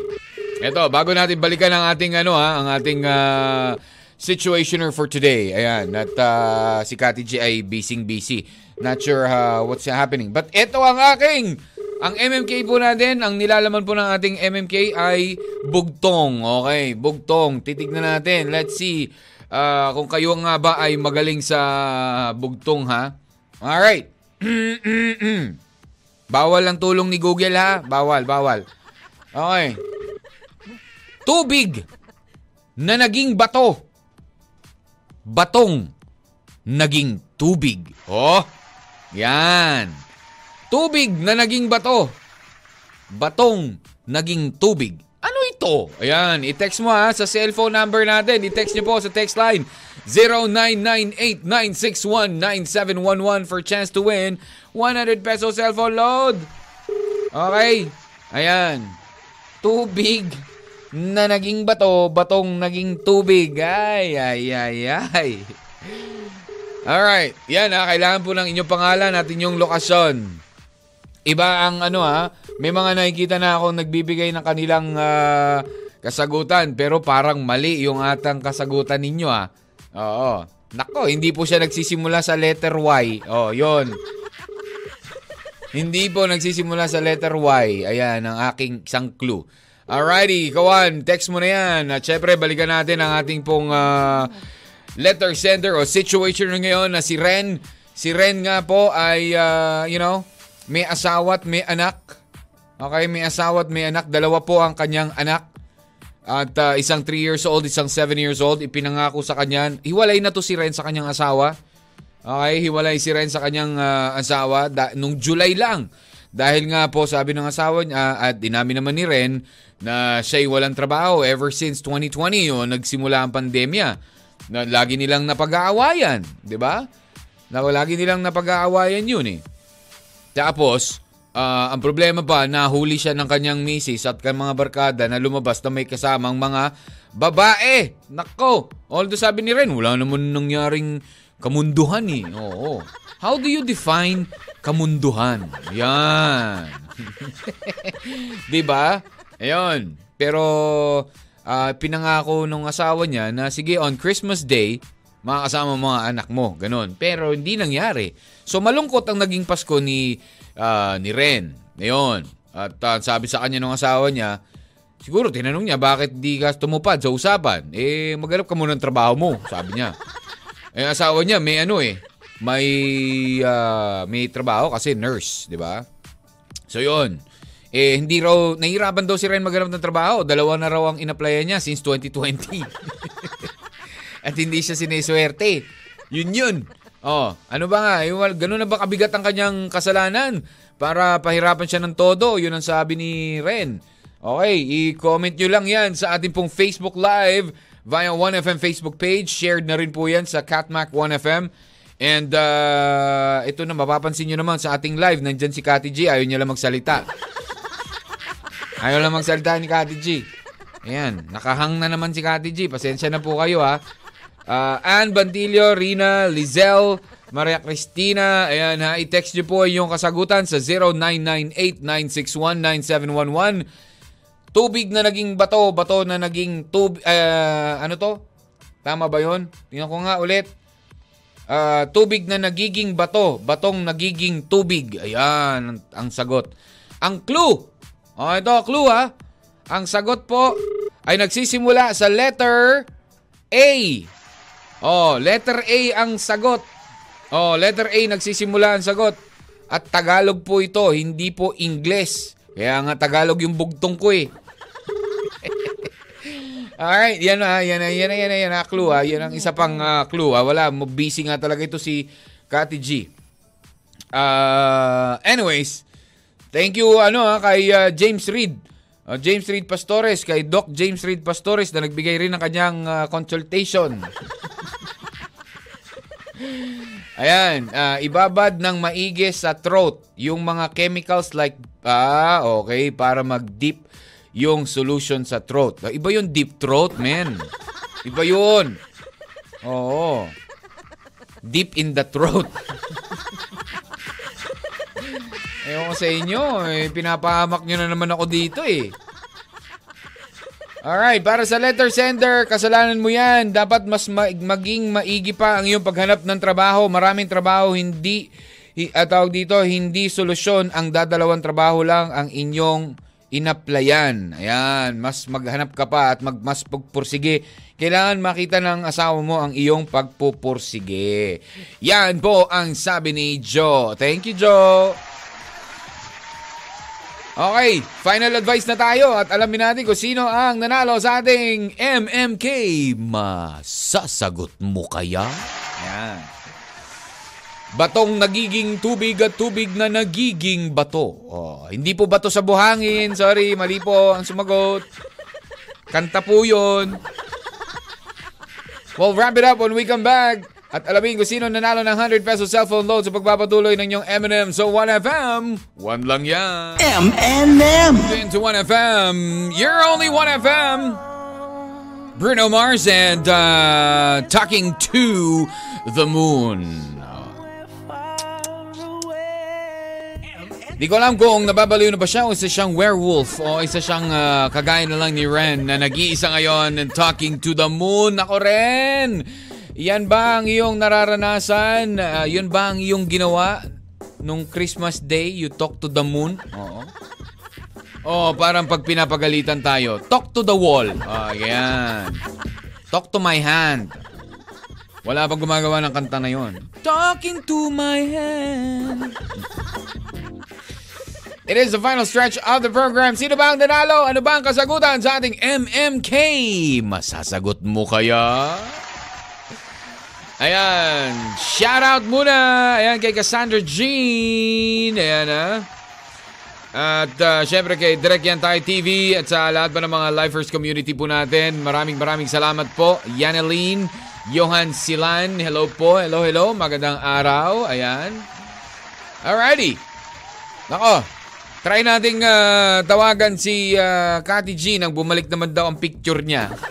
Ito, bago natin balikan ang ating ano ha, ang ating ah, situationer for today. Ayan, at ah, si Kati G ay busy-busy. Not sure ah, what's happening. But ito ang aking ang MMK po natin, ang nilalaman po ng ating MMK ay bugtong. Okay, bugtong. Titignan natin. Let's see ah, kung kayo nga ba ay magaling sa bugtong ha. Alright. bawal ang tulong ni Google ha. Bawal, bawal. Okay. Tubig na naging bato. Batong naging tubig. Oh, yan. Tubig na naging bato. Batong naging tubig. Ano ito? Ayan, i-text mo ha sa cellphone number natin. I-text nyo po sa text line 0998-961-9711 for chance to win 100 peso cellphone load. Okay. Ayan. Tubig na naging bato, batong naging tubig. Ay, ay, ay, ay. Alright, yan ha, kailangan po ng inyong pangalan at inyong lokasyon. Iba ang ano ha, may mga nakikita na ako nagbibigay ng kanilang ah, kasagutan pero parang mali yung atang kasagutan ninyo ha. Oo. Nako, hindi po siya nagsisimula sa letter Y. Oh, yon. Hindi po nagsisimula sa letter Y. Ayan, ang aking isang clue. Alrighty, kawan, text mo na yan. At syempre, balikan natin ang ating pong ah, letter sender o situation ngayon na si Ren. Si Ren nga po ay, ah, you know, may asawa at may anak. Okay, may asawa at may anak. Dalawa po ang kanyang anak. At ah, isang 3 years old, isang 7 years old. Ipinangako sa kanya. Hiwalay na to si Ren sa kanyang asawa. Okay, hiwalay si Ren sa kanyang ah, asawa da- nung July lang. Dahil nga po sabi ng asawa niya at dinami naman ni Ren na siya'y walang trabaho ever since 2020 o nagsimula ang pandemya. Na lagi nilang napag-aawayan, 'di ba? Na lagi nilang napag-aawayan 'yun eh. Tapos, ah, ang problema pa, nahuli siya ng kanyang misis at kang mga barkada na lumabas na may kasamang mga babae. Nako! Although sabi ni Ren, wala naman nangyaring kamunduhan eh. Oo. How do you define kamunduhan? Yan. 'Di ba? Ayun. Pero ah, pinangako nung asawa niya na sige on Christmas Day makakasama mga anak mo, ganun. Pero hindi nangyari. So malungkot ang naging Pasko ni ah, ni Ren. Ayun. At ah, sabi sa kanya ng asawa niya, siguro tinanong niya bakit di ka tumupad sa usapan. Eh maghanap ka muna ng trabaho mo, sabi niya. Eh asawa niya may ano eh, may ah, may trabaho kasi nurse, 'di ba? So 'yun. Eh hindi raw nahirapan daw si Ren maghanap ng trabaho. Dalawa na raw ang inapplyan niya since 2020. At hindi siya sineswerte. Yun yun. Oh, ano ba nga? Yung, ganun na ba kabigat ang kanyang kasalanan para pahirapan siya ng todo? Yun ang sabi ni Ren. Okay, i-comment nyo lang yan sa ating pong Facebook Live via 1FM Facebook page. Shared na rin po yan sa Catmac 1FM. And uh, ito na, mapapansin nyo naman sa ating live, nandyan si Kati G, ayaw niya lang magsalita. Ayaw lang magsalita ni Kati G. Ayan, nakahang na naman si Kati G. Pasensya na po kayo ha. Uh, Ann Bantillo, Rina, Lizelle, Maria Cristina, ayan ha, i-text nyo po yung kasagutan sa 0998-961-9711. Tubig na naging bato, bato na naging tub, uh, ano to? Tama ba yon? Tingnan ko nga ulit. Uh, tubig na nagiging bato, batong nagiging tubig. Ayan, ang, sagot. Ang clue. Oh, ito, clue ha. Ang sagot po ay nagsisimula sa letter A. Oh, letter A ang sagot. Oh, letter A nagsisimula ang sagot. At Tagalog po ito, hindi po Ingles. Kaya nga Tagalog yung bugtong ko eh. Alright, yan na, yan na, yan na, yan na, yan na, clue ha. Yan ang isa pang ah, clue ha. Wala, busy nga talaga ito si Kati G. Uh, anyways, thank you ano ha, kay ah, James Reed. Uh, James Reed Pastores, kay Doc James Reed Pastores na nagbigay rin ng kanyang ah, consultation. Ayan, ah, ibabad ng maigi sa throat yung mga chemicals like, ah, okay, para mag-deep yung solution sa throat. Iba yung deep throat, man. Iba yun. Oo. Deep in the throat. Ewan ko sa inyo, eh, pinapahamak nyo na naman ako dito eh. Alright, para sa letter sender, kasalanan mo yan. Dapat mas ma- maging maigi pa ang iyong paghanap ng trabaho. Maraming trabaho, hindi, hi, at tawag dito, hindi solusyon. Ang dadalawang trabaho lang ang inyong inaplayan. Ayan, mas maghanap ka pa at mag, mas pagpursige. Kailangan makita ng asawa mo ang iyong pagpupursige. Yan po ang sabi ni Joe. Thank you, Joe. Okay, final advice na tayo at alamin natin kung sino ang nanalo sa ating MMK. Masasagot mo kaya? Yan. Batong nagiging tubig at tubig na nagiging bato. Oh, hindi po bato sa buhangin. Sorry, mali po ang sumagot. Kanta po yun. We'll wrap it up when we come back. At alamin kung sino nanalo ng 100 peso cellphone load sa pagpapatuloy ng inyong M&M sa 1FM. One lang yan. M&M. Into 1FM. You're only 1FM. Bruno Mars and uh, Talking to the Moon. Di ko alam kung nababaliw na ba siya o isa siyang werewolf o isa siyang ah, kagaya na lang ni Ren na nag-iisa ngayon and talking to the moon. Ako Ren! Yan ba ang iyong nararanasan? Ah, yun ba ang iyong ginawa nung Christmas Day? You talk to the moon? Oo. Oh, parang pag pinapagalitan tayo, talk to the wall. Oh, yan. Talk to my hand. Wala pang gumagawa ng kanta na yon. Talking to my hand. It is the final stretch of the program. Sino ba ang nanalo? Ano ba ang kasagutan sa ating MMK? Masasagot mo kaya? Ayan. Shout out muna. Ayan kay Cassandra Jean. Ayan ah. At uh, syempre kay Direk Yan Tayo TV at sa lahat pa ng mga lifers community po natin. Maraming maraming salamat po. Yaneline, Johan Silan, hello po. Hello, hello. Magandang araw. Ayan. Alrighty. Nako, try nating ah, tawagan si uh, Kati G nang bumalik naman daw ang picture niya.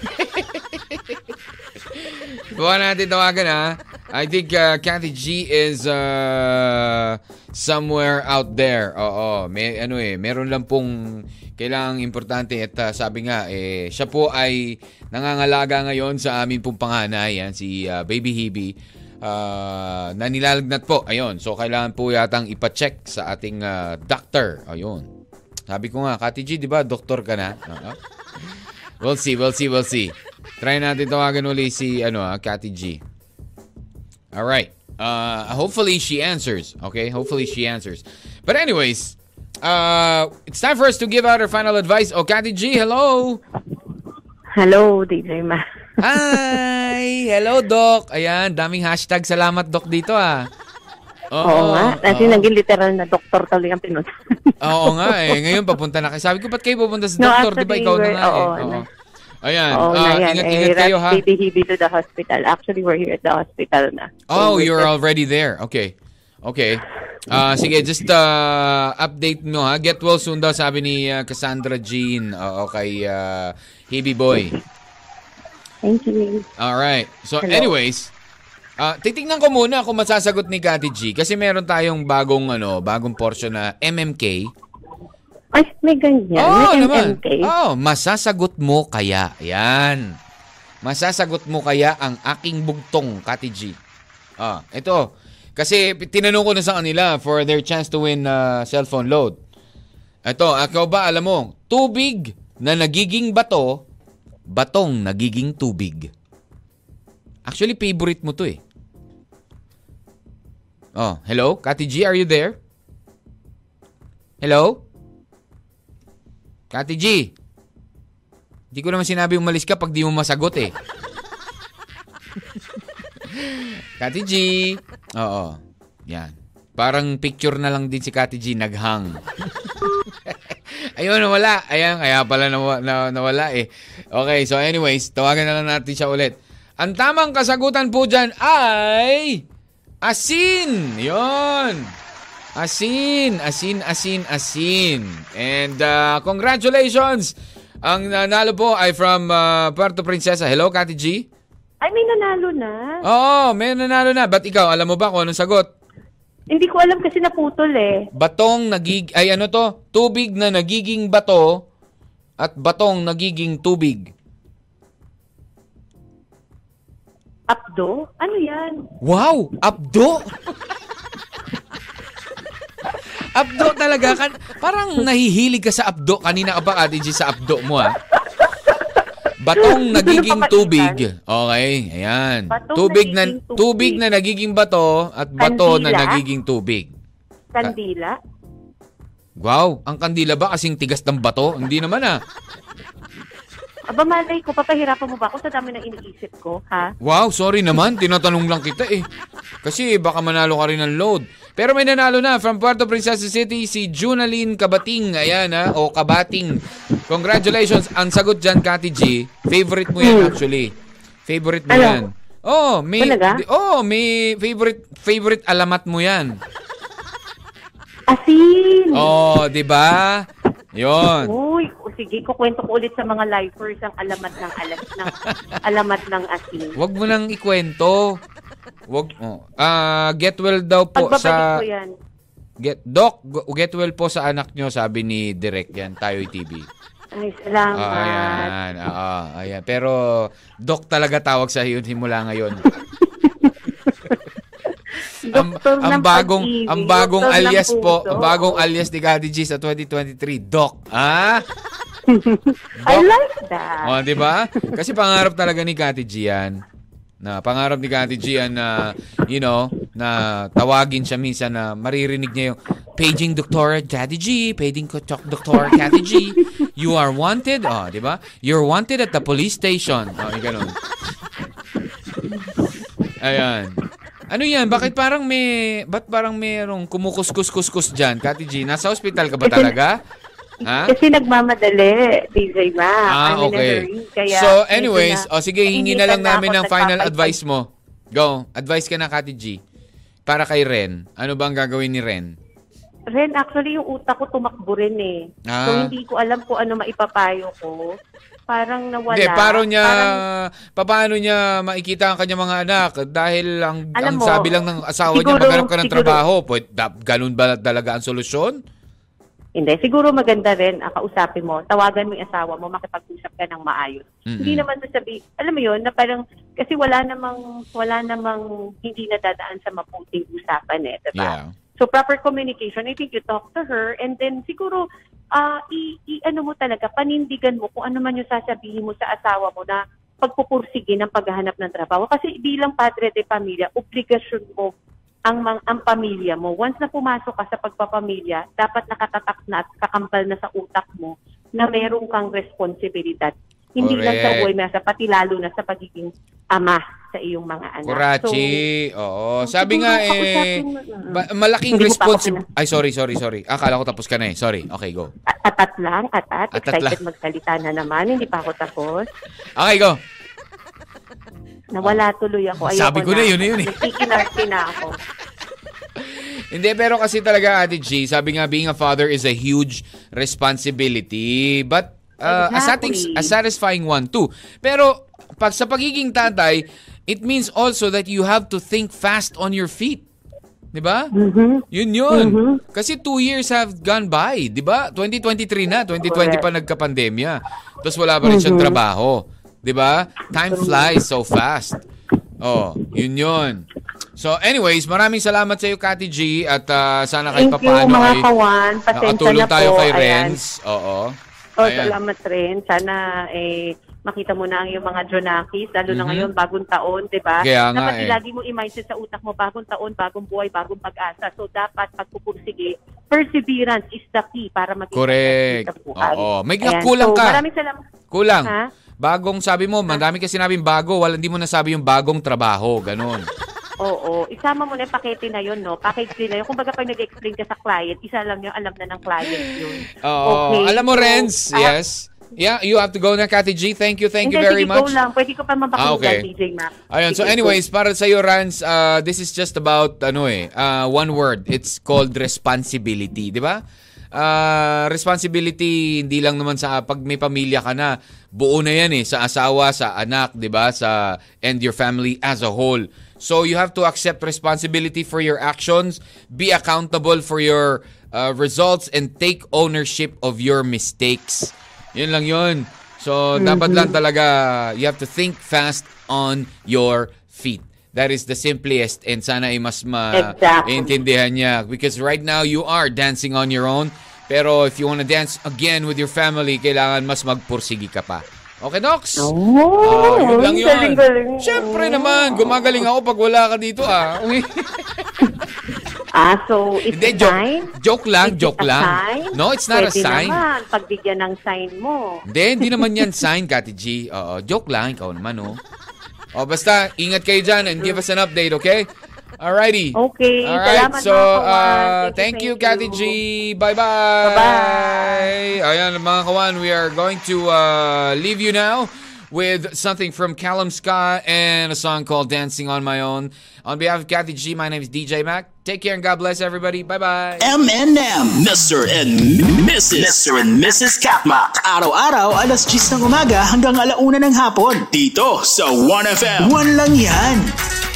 Buwan natin tawagan ha. I think uh, Kathy G is uh, somewhere out there. Oo, may ano eh, meron lang pong kailangang importante at uh, sabi nga eh siya po ay nangangalaga ngayon sa amin pong panganay yan si uh, Baby Hebe. Uh, na nilalagnat po. Ayun. So kailangan po yatang ipa-check sa ating uh, doctor. Ayun. Sabi ko nga, Kati G, di ba, doktor ka na? Oo. We'll see, we'll see, we'll see. Try natin tawagan uli si ano, ah, Kati G. All right. Uh, hopefully she answers. Okay? Hopefully she answers. But anyways, uh, it's time for us to give out our final advice. Oh, Kati G, hello. Hello, DJ Ma. Hi! Hello, Doc. Ayan, daming hashtag. Salamat, Doc, dito ah. Oo nga. Kasi oo. naging literal na doktor tuloy ang pinunta. Oo nga eh. Ngayon papunta na kayo. Sabi ko, ba't kayo pupunta sa No, doktor? Di ba ikaw na nga eh. oo, Oo. na. Ayan. Oo ah, na yan. ingat-ingat eh, kayo rush ha. baby Hebe to the hospital. Actually, we're here at the hospital na. So, Oh, we're you're just- already there. Okay. Okay. Ah, sige, just uh, update mo ha. Get well soon daw, sabi ni uh, Cassandra Jean. Oo, kay uh, Hebe Boy. Thank you. Alright. So, Hello. anyways, ah titingnan ko muna kung masasagot ni Kati G. Kasi meron tayong bagong, ano, bagong portion na MMK. Ay, may ganyan. Oo may naman. MMK. Oh, masasagot mo kaya. Yan. Masasagot mo kaya ang aking bugtong, Kati G. Ah, ito. Kasi tinanong ko na sa kanila for their chance to win uh, cellphone load. Ito, ikaw ba alam mo, tubig na nagiging bato, batong nagiging tubig. Actually, favorite mo to eh. Oh, hello? Kati G, are you there? Hello? Kati G. Hindi ko naman sinabi umalis ka pag di mo masagot eh. Kati G. Oo. Yan. Parang picture na lang din si Kati G naghang. Ayun, nawala. Ayan, kaya pala nawa- na, nawala eh. Okay, so anyways, tawagan na lang natin siya ulit. Ang tamang kasagutan po dyan ay asin. Yon. Asin, asin, asin, asin. And uh, congratulations! Ang nanalo po ay from uh, Puerto Princesa. Hello, Kati G? Ay, may nanalo na. Oo, may nanalo na. Ba't ikaw, alam mo ba kung anong sagot? Hindi ko alam kasi naputol eh. Batong nagig... Ay ano to? Tubig na nagiging bato at batong nagiging tubig. Abdo? Ano yan? Wow! Abdo! abdo talaga. Kan, parang nahihilig ka sa abdo. Kanina ka pa, Ate G, sa abdo mo, ha? Batong Gusto nagiging na tubig. Okay, ayan. Batong tubig na tubig. tubig na nagiging bato at bato na Kandila? nagiging tubig. Kandila? Wow, ang kandila ba kasing tigas ng bato? Hindi naman ah. Aba, malay ko, papahirapan mo ba ako sa dami ng iniisip ko, ha? Wow, sorry naman. Tinatanong lang kita eh. Kasi baka manalo ka rin ng load. Pero may nanalo na from Puerto Princesa City si Junaline Kabating. Ayan ha, o Kabating. Congratulations. Ang sagot dyan, Kati G, favorite mo yan actually. Favorite mo Ano? yan. Oh, may Talaga? oh, may favorite favorite alamat mo 'yan. Asin! Oh, 'di ba? 'Yon. Uy, sige, kukwento ko ulit sa mga lifers ang alamat ng alas ng alamat ng asin. Wag mo nang ikwento. Wag oh. Ah, get well daw po Pagbabalik sa ko yan. Get Doc, get well po sa anak nyo, sabi ni Direk yan, Tayoy TV. Ay, salamat. Ah, ayan. Oo, ayan. Pero Doc talaga tawag sa iyo simula ngayon. Ang, ang ng bagong pag-ibig, ang bagong doktor alias po, ang bagong alias ni Kati G sa 2023, Doc. Ah? I like that. Oh, 'di ba? Kasi pangarap talaga ni Kati G yan. Na pangarap ni Kati G yan na you know, na tawagin siya minsan na maririnig niya yung paging Dr. Daddy G, paging ko Doc- Dr. Kati G. You are wanted. Oh, 'di ba? You're wanted at the police station. Oh, yung ganun. Ayan. Ano yan? Bakit parang may, ba't parang mayroong kumukuskus-kuskus dyan? Kati G, nasa hospital ka ba talaga? Ha? Kasi nagmamadali, DJ Ma. Ah, I'm in a okay. kaya So, anyways, na- oh, sige, hingi na lang namin ng final advice mo. Go. Advice ka na, Kati G. Para kay Ren. Ano ba ang gagawin ni Ren? Ren, actually, yung utak ko tumakbo rin eh. So, Ah. hindi ko alam kung ano maipapayo ko. Parang nawala. Hindi, paano niya, Parang, paano niya makikita ang kanyang mga anak? Dahil ang, ang mo, sabi lang ng asawa niya, siguro- maghanap ka ng siguro- trabaho. Pwede, ganun ba talaga ang solusyon? hindi, siguro maganda rin, ah, kausapin mo, tawagan mo yung asawa mo, makipag-usap ka ng maayos. Mm-mm. Hindi naman sabi, alam mo yun, na parang, kasi wala namang, wala namang hindi nadadaan sa maputing usapan eh, diba? Yeah. So proper communication, I think you talk to her and then siguro ah i, i- ano mo talaga panindigan mo kung ano man yung sasabihin mo sa asawa mo na pagpupursige ng paghahanap ng trabaho kasi bilang padre de pamilya, obligasyon mo ang mang, ang pamilya mo. Once na pumasok ka sa pagpapamilya, dapat nakatatak na at kakampal na sa utak mo na meron kang responsibilidad. Hindi lang sa Correct. buhay mesa, pati lalo na sa pagiging ama sa iyong mga anak. Kurachi. Oo. Sabi nga eh, mo ba- malaking mo responsibility. Ay, sorry, sorry, sorry. Akala ko tapos ka na eh. Sorry. Okay, go. A- Atat lang, atat. Atat Excited lang. magsalita na naman. Hindi pa ako tapos. Okay, go. Nawala tuloy ako. Ayoko Sabi ko na, yun na yun eh. Nagkikinarty na ako. Hindi, pero kasi talaga, Ate G, sabi nga, being a father is a huge responsibility. But, uh, a, sating, Exactly. a satisfying one too. Pero, pag sa pagiging tatay, it means also that you have to think fast on your feet. Di ba? Mhm. Yun yun. Mhm. Kasi two years have gone by, di ba? 2023 na, 2020 pa nagka-pandemya. Tapos wala pa rin siyang Mhm. trabaho. Di ba? Time flies so fast. Oh, yun yun. So anyways, maraming salamat sa iyo, Kati G. At ah, sana kahit Thank you, papaano mga ay kawan. Pasensya nakatulong na tayo po. kay. Renz. Oo. Oh, Ayan. salamat rin. Sana eh makita mo na ang iyong mga Jonakis, lalo na Mhm. ngayon, bagong taon, di ba? Kaya nga Dapat eh. lagi mo i-mindset sa utak mo, bagong taon, bagong buhay, bagong pag-asa. So, dapat pagpupursige, perseverance is the key para maging Correct. sa buhay. Oo. May Ayan. kulang so, ka. Maraming salamat. Kulang. Ha? Bagong sabi mo, madami kasi sinabing bago, wala hindi mo nasabi yung bagong trabaho, ganun. Oo, isama mo na yung pakete na yun, no? Package din na yun. Kung baga pag nag-explain ka sa client, isa lang yung alam na ng client yun. Oo. Okay, Alam mo, so, Renz, ah, yes. Yeah, you have to go na, Kati G. Thank you, thank you Hindi, very sige, much. go lang. Pwede ko pa Ah, mapakinggan, okay. DJ Mac. Ayun, so anyways, para sa iyo, Rans, uh, this is just about, ano eh, uh, one word. It's called responsibility, di ba? Uh, responsibility, hindi lang naman sa pag may pamilya ka na, buo na yan eh, sa asawa, sa anak, di ba? Sa, and your family as a whole. So you have to accept responsibility for your actions, be accountable for your uh, results, and take ownership of your mistakes. Yun lang yun. So, dapat lang talaga, you have to think fast on your feet. That is the simplest and sana ay mas Exactly. maintindihan niya. Because right now, you are dancing on your own. Pero if you wanna dance again with your family, kailangan mas magpursigi ka pa. Okay, Nox? Oh, Ah, yun lang yun. galing-galing. Siyempre naman, gumagaling ako pag wala ka dito ah. Ah, so it's Hindi, a joke, sign? joke lang, Is joke a lang. sign? No, it's not a Pwede sign. naman, pagbigyan ng sign mo. Hindi, hindi naman yan sign, Kati G. Oo, joke lang, ikaw naman, oh. O, basta, ingat kayo dyan and give us an update, okay? Alrighty. Okay, Alright, salamat so, uh, Thank thank you, you. G. Bye-bye. Bye-bye. Ayan, mga kawan, we are going to uh, leave you now with something from Callum Scott and a song called Dancing on My Own. On behalf of Kathy G, my name is DJ Mac. Take care and God bless everybody. Bye-bye. M&M, Mr. and Mrs. Mr. and Mrs. Katmak. Araw-araw, alas 10 ng umaga hanggang alauna ng hapon. Dito sa 1FM. One lang yan.